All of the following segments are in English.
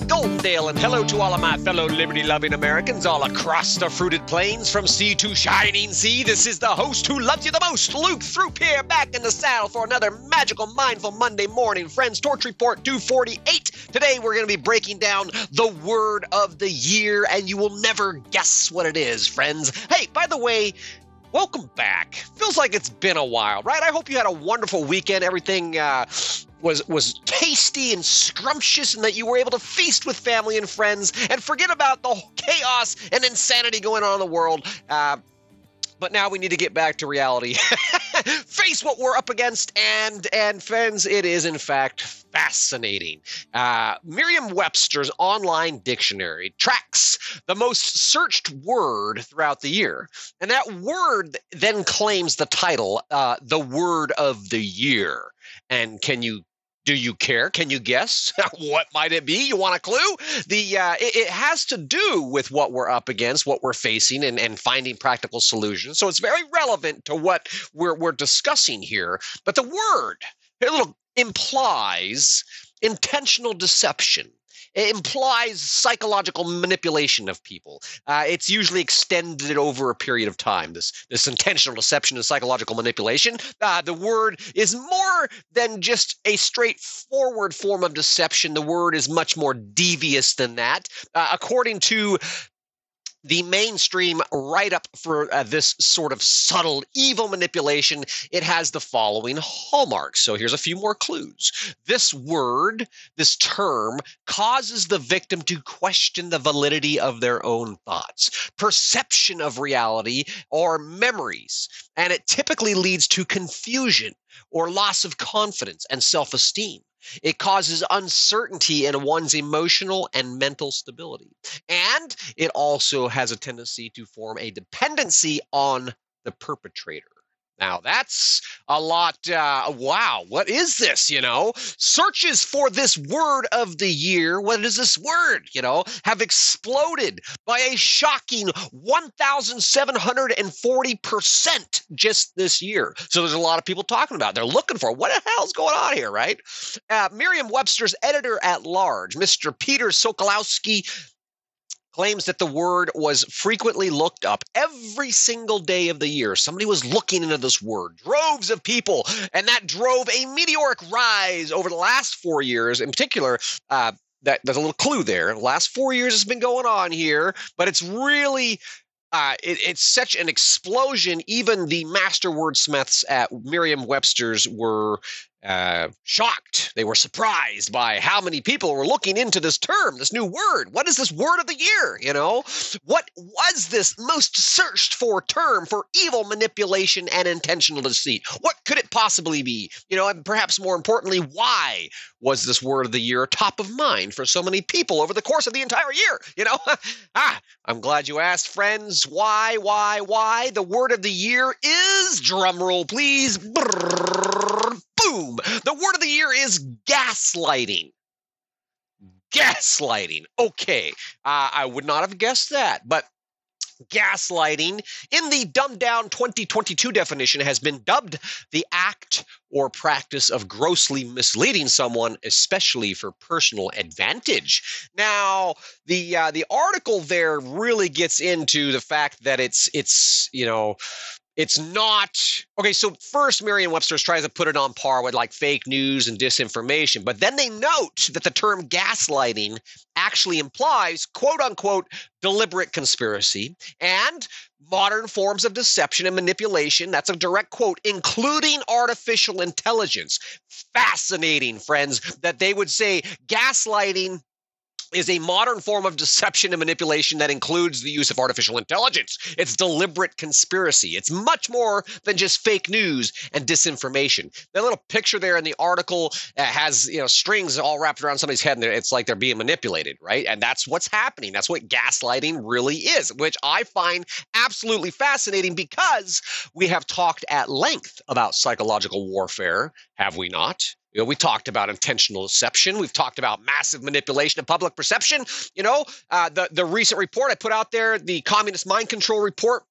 in Goldendale, and hello to all of my fellow liberty loving Americans all across the fruited plains from sea to shining sea. This is the host who loves you the most, Luke Throop here, back in the saddle for another magical, mindful Monday morning. Friends, Torch Report 248. Today we're going to be breaking down the word of the year, and you will never guess what it is, friends. Hey, by the way, welcome back. Feels like it's been a while, right? I hope you had a wonderful weekend. Everything uh, was was tasty and scrumptious, and that you were able to feast with family and friends and forget about the chaos and insanity going on in the world. Uh, but now we need to get back to reality. Face what we're up against and and friends it is in fact fascinating. Uh, merriam-webster's online dictionary tracks the most searched word throughout the year and that word then claims the title uh, the word of the year and can you do you care? Can you guess what might it be? You want a clue? The uh, it, it, has to do with what we're up against, what we're facing, and, and finding practical solutions. So it's very relevant to what we're we're discussing here. But the word it little implies intentional deception it implies psychological manipulation of people. Uh, it's usually extended over a period of time. This this intentional deception and psychological manipulation. Uh, the word is more than just a straightforward form of deception. The word is much more devious than that. Uh, according to the mainstream write up for uh, this sort of subtle evil manipulation, it has the following hallmarks. So here's a few more clues. This word, this term, causes the victim to question the validity of their own thoughts, perception of reality, or memories. And it typically leads to confusion or loss of confidence and self esteem. It causes uncertainty in one's emotional and mental stability. And it also has a tendency to form a dependency on the perpetrator. Now that's a lot. Uh, wow, what is this? You know, searches for this word of the year. What is this word? You know, have exploded by a shocking 1,740% just this year. So there's a lot of people talking about. It. They're looking for what the hell's going on here, right? Uh, Merriam-Webster's editor at large, Mr. Peter Sokolowski, claims that the word was frequently looked up every single day of the year. Somebody was looking into this word, droves of people, and that drove a meteoric rise over the last four years. In particular, uh, that there's a little clue there. The last four years has been going on here, but it's really uh, it, it's such an explosion. Even the master wordsmiths at Merriam-Webster's were uh, shocked. They were surprised by how many people were looking into this term, this new word. What is this word of the year? You know, what was this most searched for term for evil manipulation and intentional deceit? What could it possibly be? You know, and perhaps more importantly, why was this word of the year top of mind for so many people over the course of the entire year? You know, ah, I'm glad you asked, friends. Why, why, why? The word of the year is drumroll, please. Brrr, boom. The word of the year is gaslighting. Gaslighting. Okay. Uh, I would not have guessed that, but gaslighting in the dumbed down 2022 definition has been dubbed the act or practice of grossly misleading someone especially for personal advantage now the uh, the article there really gets into the fact that it's it's you know it's not okay so first merriam-webster's tries to put it on par with like fake news and disinformation but then they note that the term gaslighting actually implies quote unquote deliberate conspiracy and modern forms of deception and manipulation. That's a direct quote including artificial intelligence. Fascinating friends that they would say gaslighting is a modern form of deception and manipulation that includes the use of artificial intelligence. It's deliberate conspiracy. It's much more than just fake news and disinformation. That little picture there in the article uh, has you know strings all wrapped around somebody's head, and it's like they're being manipulated, right? And that's what's happening. That's what gaslighting really is, which I find absolutely fascinating because we have talked at length about psychological warfare, have we not? You know, we talked about intentional deception. We've talked about massive manipulation of public perception. You know, uh, the the recent report I put out there, the Communist Mind Control Report,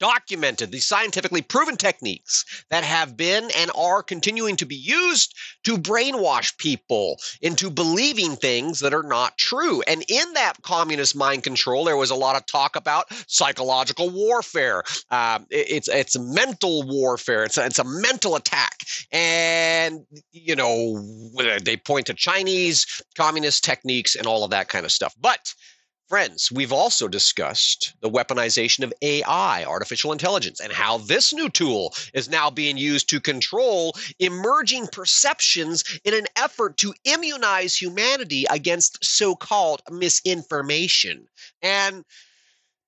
documented, the scientifically proven techniques that have been and are continuing to be used to brainwash people into believing things that are not true. And in that communist mind control, there was a lot of talk about psychological warfare. Um, it, it's it's mental warfare. It's a, it's a mental attack, and you know they point to Chinese communist techniques and all of that kind of stuff. But Friends, we've also discussed the weaponization of AI, artificial intelligence, and how this new tool is now being used to control emerging perceptions in an effort to immunize humanity against so called misinformation. And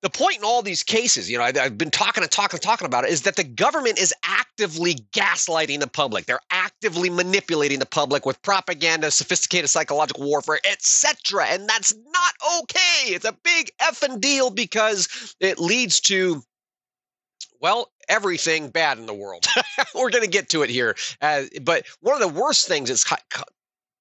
the point in all these cases, you know, I, have been talking and talking and talking about it, is that the government is actively gaslighting the public. They're actively manipulating the public with propaganda, sophisticated psychological warfare, etc. And that's not okay. It's a big effing deal because it leads to, well, everything bad in the world. We're going to get to it here. Uh, but one of the worst things is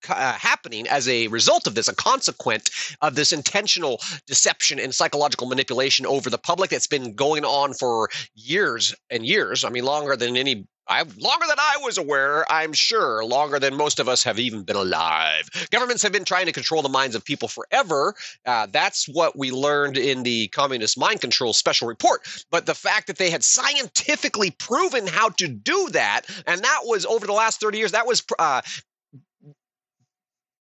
uh, happening as a result of this, a consequent of this intentional deception and psychological manipulation over the public that's been going on for years and years. I mean, longer than any I, longer than I was aware, I'm sure, longer than most of us have even been alive. Governments have been trying to control the minds of people forever. Uh, that's what we learned in the Communist Mind Control Special Report. But the fact that they had scientifically proven how to do that, and that was over the last 30 years, that was uh,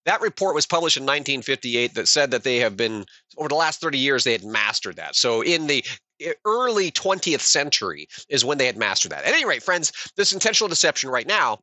that report was published in 1958 that said that they have been over the last 30 years they had mastered that. So in the eh, early 20th century is when they had mastered that. At any rate, friends, this intentional deception right now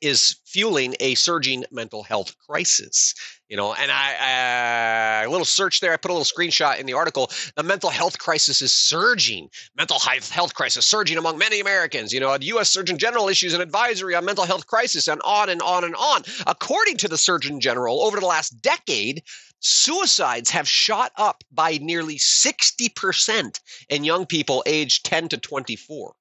is fueling a surging mental health crisis. You know, and I, uh, little search there. I put a little screenshot in the article. The mental health crisis is surging. Mental health crisis surging among many Americans. You know, the U.S. Surgeon General issues an advisory on mental health crisis, and on and on and on. According to the Surgeon General, over the last decade, suicides have shot up by nearly 60% in young people aged 10 to 24.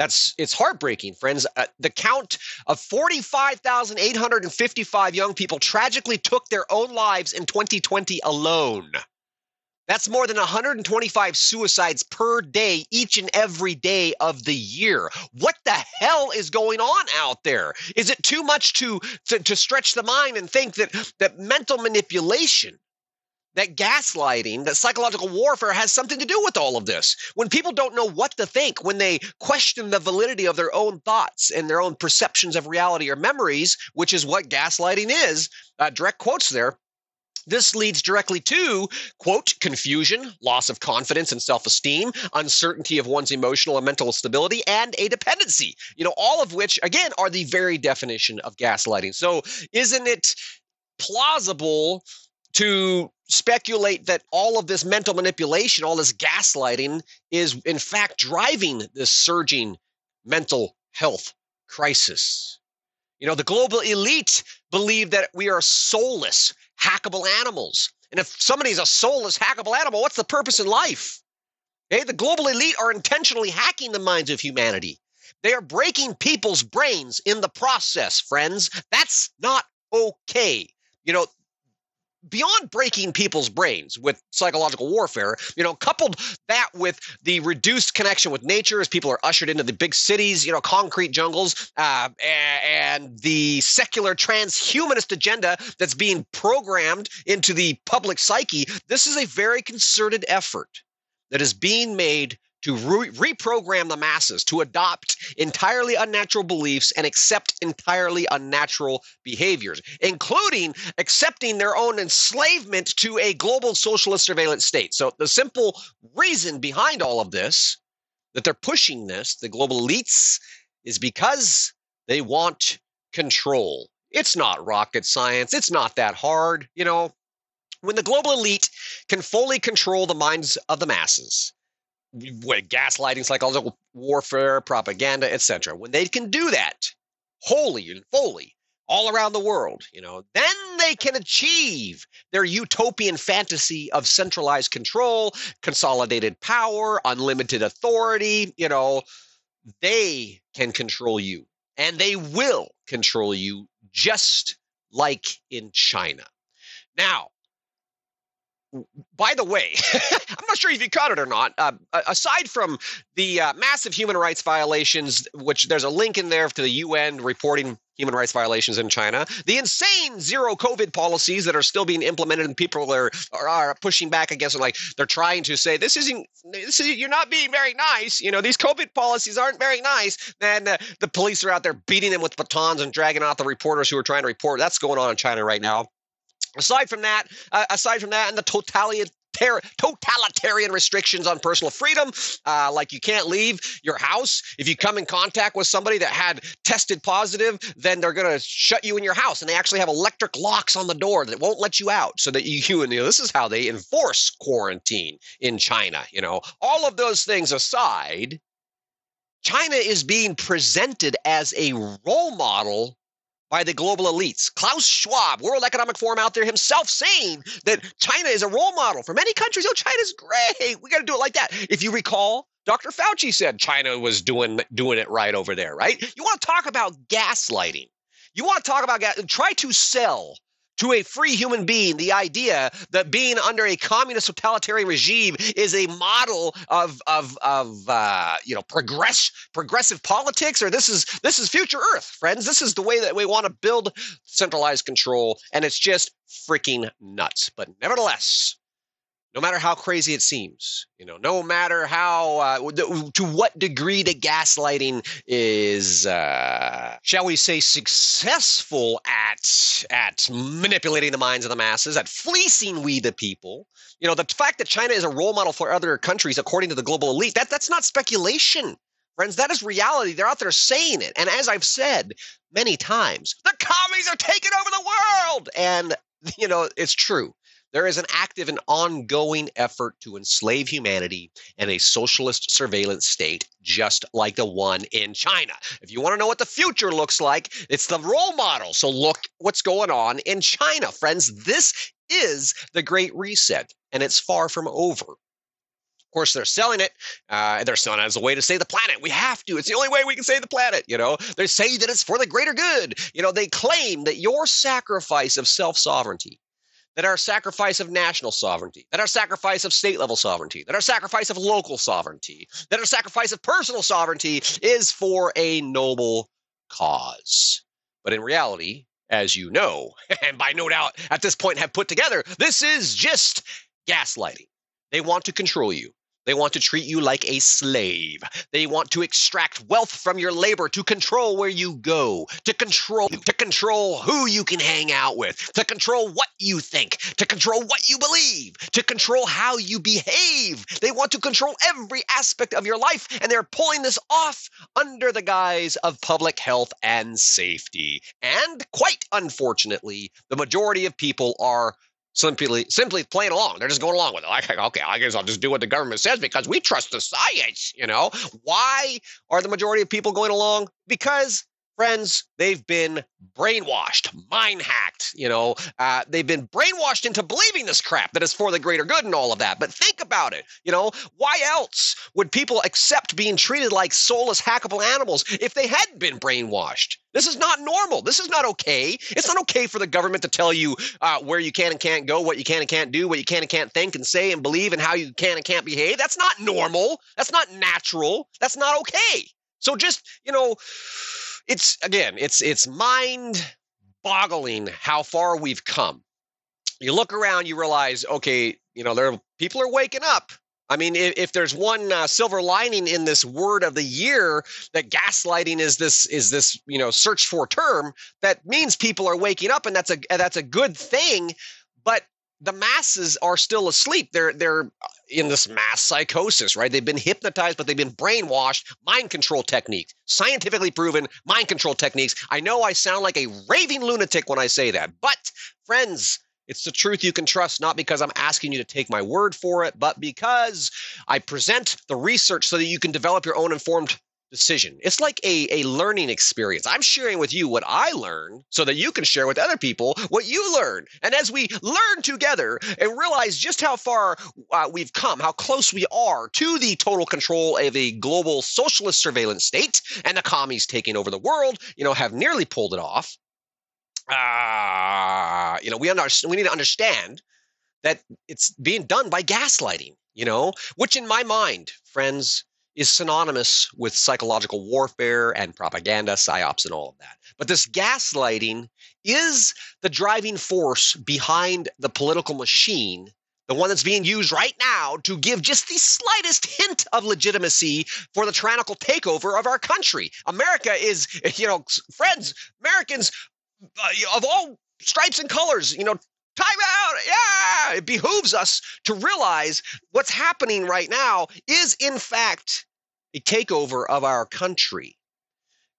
That's it's heartbreaking, friends. Uh, the count of 45,855 young people tragically took their own lives in 2020 alone. That's more than 125 suicides per day, each and every day of the year. What the hell is going on out there? Is it too much to, to, to stretch the mind and think that, that mental manipulation that gaslighting, that psychological warfare has something to do with all of this. When people don't know what to think, when they question the validity of their own thoughts and their own perceptions of reality or memories, which is what gaslighting is, uh, direct quotes there. This leads directly to, quote, confusion, loss of confidence and self esteem, uncertainty of one's emotional and mental stability, and a dependency. You know, all of which, again, are the very definition of gaslighting. So, isn't it plausible to speculate that all of this mental manipulation, all this gaslighting is in fact driving this surging mental health crisis. You know, the global elite believe that we are soulless, hackable animals. And if somebody's a soulless, hackable animal, what's the purpose in life? Okay, the global elite are intentionally hacking the minds of humanity. They are breaking people's brains in the process, friends. That's not okay. You know, beyond breaking people's brains with psychological warfare, you know, coupled that with the reduced connection with nature as people are ushered into the big cities, you know, concrete jungles, uh, and the secular transhumanist agenda that's being programmed into the public psyche, this is a very concerted effort that is being made to re- reprogram the masses to adopt entirely unnatural beliefs and accept entirely unnatural behaviors, including accepting their own enslavement to a global socialist surveillance state. So, the simple reason behind all of this, that they're pushing this, the global elites, is because they want control. It's not rocket science, it's not that hard. You know, when the global elite can fully control the minds of the masses, what, gaslighting, psychological warfare, propaganda, etc. When they can do that wholly and fully all around the world, you know, then they can achieve their utopian fantasy of centralized control, consolidated power, unlimited authority, you know, they can control you and they will control you just like in China. Now, by the way, I'm not sure if you caught it or not. Uh, aside from the uh, massive human rights violations, which there's a link in there to the UN reporting human rights violations in China, the insane zero COVID policies that are still being implemented, and people are are, are pushing back against it. Like they're trying to say this isn't this is you're not being very nice. You know these COVID policies aren't very nice. Then uh, the police are out there beating them with batons and dragging out the reporters who are trying to report. That's going on in China right now. Aside from that, uh, aside from that, and the totalitarian totalitarian restrictions on personal freedom, uh, like you can't leave your house. If you come in contact with somebody that had tested positive, then they're going to shut you in your house. And they actually have electric locks on the door that won't let you out so that you, and you this is how they enforce quarantine in China. You know, all of those things aside, China is being presented as a role model by the global elites. Klaus Schwab, World Economic Forum out there himself saying that China is a role model for many countries. Oh, China's great. We got to do it like that. If you recall, Dr. Fauci said China was doing doing it right over there, right? You want to talk about gaslighting. You want to talk about gas, try to sell to a free human being the idea that being under a communist totalitarian regime is a model of of of uh, you know progress progressive politics or this is this is future earth friends. This is the way that we want to build centralized control and it's just freaking nuts. But nevertheless no matter how crazy it seems you know no matter how uh, to what degree the gaslighting is uh, shall we say successful at at manipulating the minds of the masses at fleecing we the people you know the fact that china is a role model for other countries according to the global elite that that's not speculation friends. That is reality. They're out there saying it. And as i've said many times the commies are taking over the world! And you know it's true there is an active and ongoing effort to enslave humanity in a socialist surveillance state, just like the one in China. If you want to know what the future looks like, it's the role model. So look what's going on in China, friends. This is the Great Reset, and it's far from over. Of course, they're selling it. Uh, they're selling it as a way to save the planet. We have to. It's the only way we can save the planet. You know, they say that it's for the greater good. You know, they claim that your sacrifice of self sovereignty that our sacrifice of national sovereignty, that our sacrifice of state level sovereignty, that our sacrifice of local sovereignty, that our sacrifice of personal sovereignty is for a noble cause. But in reality, as you know, and by no doubt at this point have put together, this is just gaslighting. They want to control you. They want to treat you like a slave. They want to extract wealth from your labor to control where you go, to control to control who you can hang out with, to control what you think, to control what you believe, to control how you behave. They want to control every aspect of your life and they're pulling this off under the guise of public health and safety. And quite unfortunately, the majority of people are simply simply playing along. They're just going along with it. Like, okay, I guess I'll just do what the government says because we trust the science. You know, why are the majority of people going along? Because friends, they've been brainwashed, mind hacked. You know, uh, they've been brainwashed into believing this crap that is for the greater good and all of that. But think about it. You know, why else would people accept being treated like soulless, hackable animals if they hadn't been brainwashed? This is not normal. This is not okay. It's not okay for the government to tell you uh, where you can and can't go, what you can and can't do, what you can and can't think and say and believe, and how you can and can't behave. That's not normal. That's not natural. That's not okay. So just, you know, it's again, it's it's mind boggling how far we've come. You look around, you realize, okay, you know, there people are waking up. I mean, if, if there's one uh, silver lining in this word of the year, that gaslighting is this is this you know search for term that means people are waking up, and that's a that's a good thing. But the masses are still asleep. They're they're in this mass psychosis, right? They've been hypnotized, but they've been brainwashed. Mind control techniques, scientifically proven mind control techniques. I know I sound like a raving lunatic when I say that, but friends, it's the truth you can trust, not because I'm asking you to take my word for it, but because I present the research so that you can develop your own informed decision. It's like a, a learning experience. I'm sharing with you what I learned so that you can share with other people what you learn. And as we learn together and realize just how far uh, we've come, how close we are to the total control of a global socialist surveillance state and the commies taking over the world, you know, have nearly pulled it off. Uh, you know, we, under- we need to understand that it's being done by gaslighting, you know, which in my mind, friends, is synonymous with psychological warfare and propaganda, psyops, and all of that. But this gaslighting is the driving force behind the political machine, the one that's being used right now to give just the slightest hint of legitimacy for the tyrannical takeover of our country. America is, you know, friends, Americans uh, of all stripes and colors, you know, time out. Yeah, it behooves us to realize what's happening right now is, in fact, takeover of our country.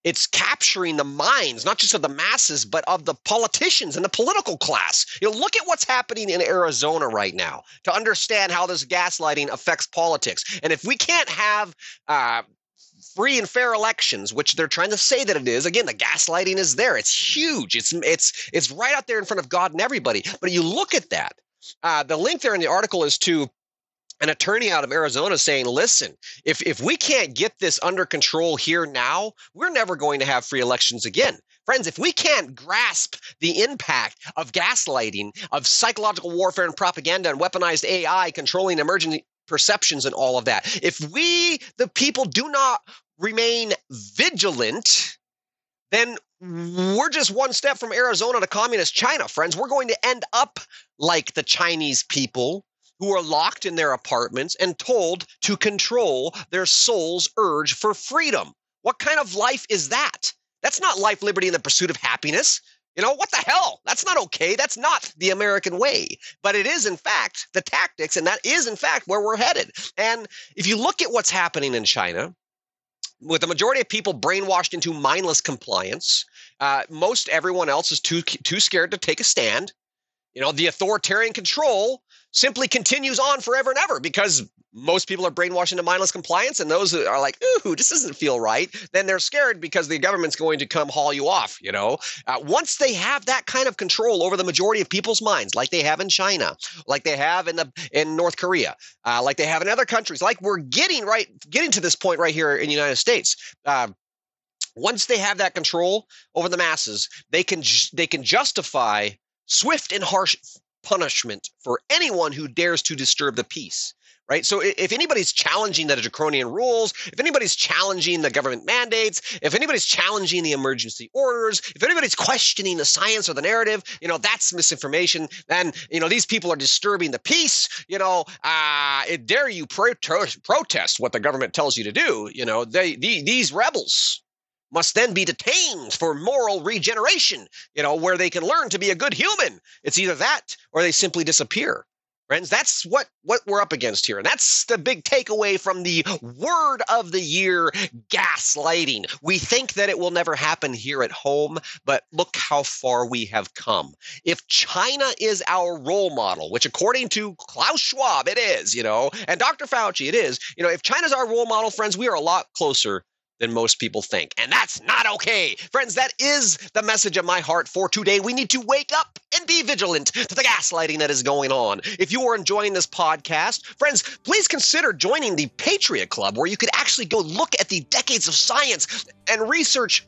It's capturing the minds, not just of the masses, but of the politicians and the political class. You know, look at what's happening in Arizona right now to understand how this gaslighting affects politics. And if we can't have uh, free and fair elections, which they're trying to say that it is. Again, the gaslighting is there. It's huge. It's it's it's right out there in front of God and everybody. But you look at that. Uh, the link there in the article is to an attorney out of Arizona saying, listen, if, if we can't get this under control here now, we're never going to have free elections again. Friends, if we can't grasp the impact of gaslighting, of psychological warfare and propaganda and weaponized AI controlling emerging perceptions and all of that, if we, the people, do not remain vigilant, then we're just one step from Arizona to communist China, friends. We're going to end up like the Chinese people who are locked in their apartments and told to control their soul's urge for freedom. What kind of life is that? That's not life, liberty, and the pursuit of happiness. You know, what the hell? That's not okay. That's not the American way. But it is, in fact, the tactics, and that is, in fact, where we're headed. And if you look at what's happening in China, with the majority of people brainwashed into mindless compliance, uh, most everyone else is too too scared to take a stand. You know, the authoritarian control simply continues on forever and ever because most people are brainwashed into mindless compliance and those are like ooh this doesn't feel right then they're scared because the government's going to come haul you off you know? Uh, once they have that kind of control over the majority of people's minds like they have in china like they have in the in north korea uh, like they have in other countries like we're getting right getting to this point right here in the united states uh, once they have that control over the masses they can they can justify swift and harsh punishment for anyone who dares to disturb the peace right? So if anybody's challenging the draconian rules, if anybody's challenging the government mandates, if anybody's challenging the emergency orders, if anybody's questioning the science or the narrative, you know, that's misinformation. Then, you know, these people are disturbing the peace. You know, uh, dare you pro- protest what the government tells you to do? You know, they, the, these rebels, must then be detained for moral regeneration, you know, where they can learn to be a good human. It's either that or they simply disappear. Friends, that's what, what we're up against here. And that's the big takeaway from the word of the year gaslighting. We think that it will never happen here at home, but look how far we have come. If China is our role model, which according to Klaus Schwab, it is, you know, and Dr. Fauci, it is, you know, if China's our role model, friends, we are a lot closer than most people think. And that's not okay. Friends, that is the message of my heart for today. We need to wake up and be vigilant to the gaslighting that is going on. If you are enjoying this podcast, friends, please consider joining the Patriot Club, where you could actually go look at the decades of science and research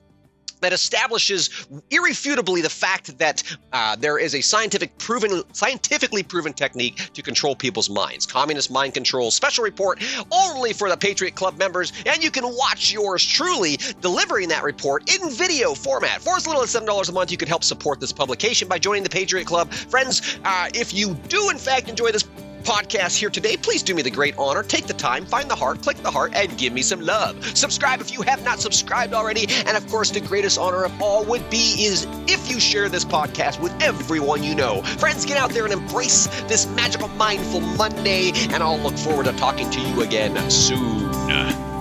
that establishes irrefutably the fact that uh, there is a scientific proven, scientifically proven technique to control people's minds. Communist mind control special report only for the Patriot Club members, and you can watch yours truly delivering that report in video format. For as little as seven dollars a month, you can help support this publication by joining the Patriot Club. Friends, uh, if you do in fact enjoy this podcast here today, please do me the great honor. Take the time, find the heart, click the heart, and give me some love. Subscribe if you have not subscribed already. And of course, the greatest honor of all would be is if you share this podcast with everyone you know. Friends, get out there and embrace this magical mindful Monday, and I'll look forward to talking to you again soon.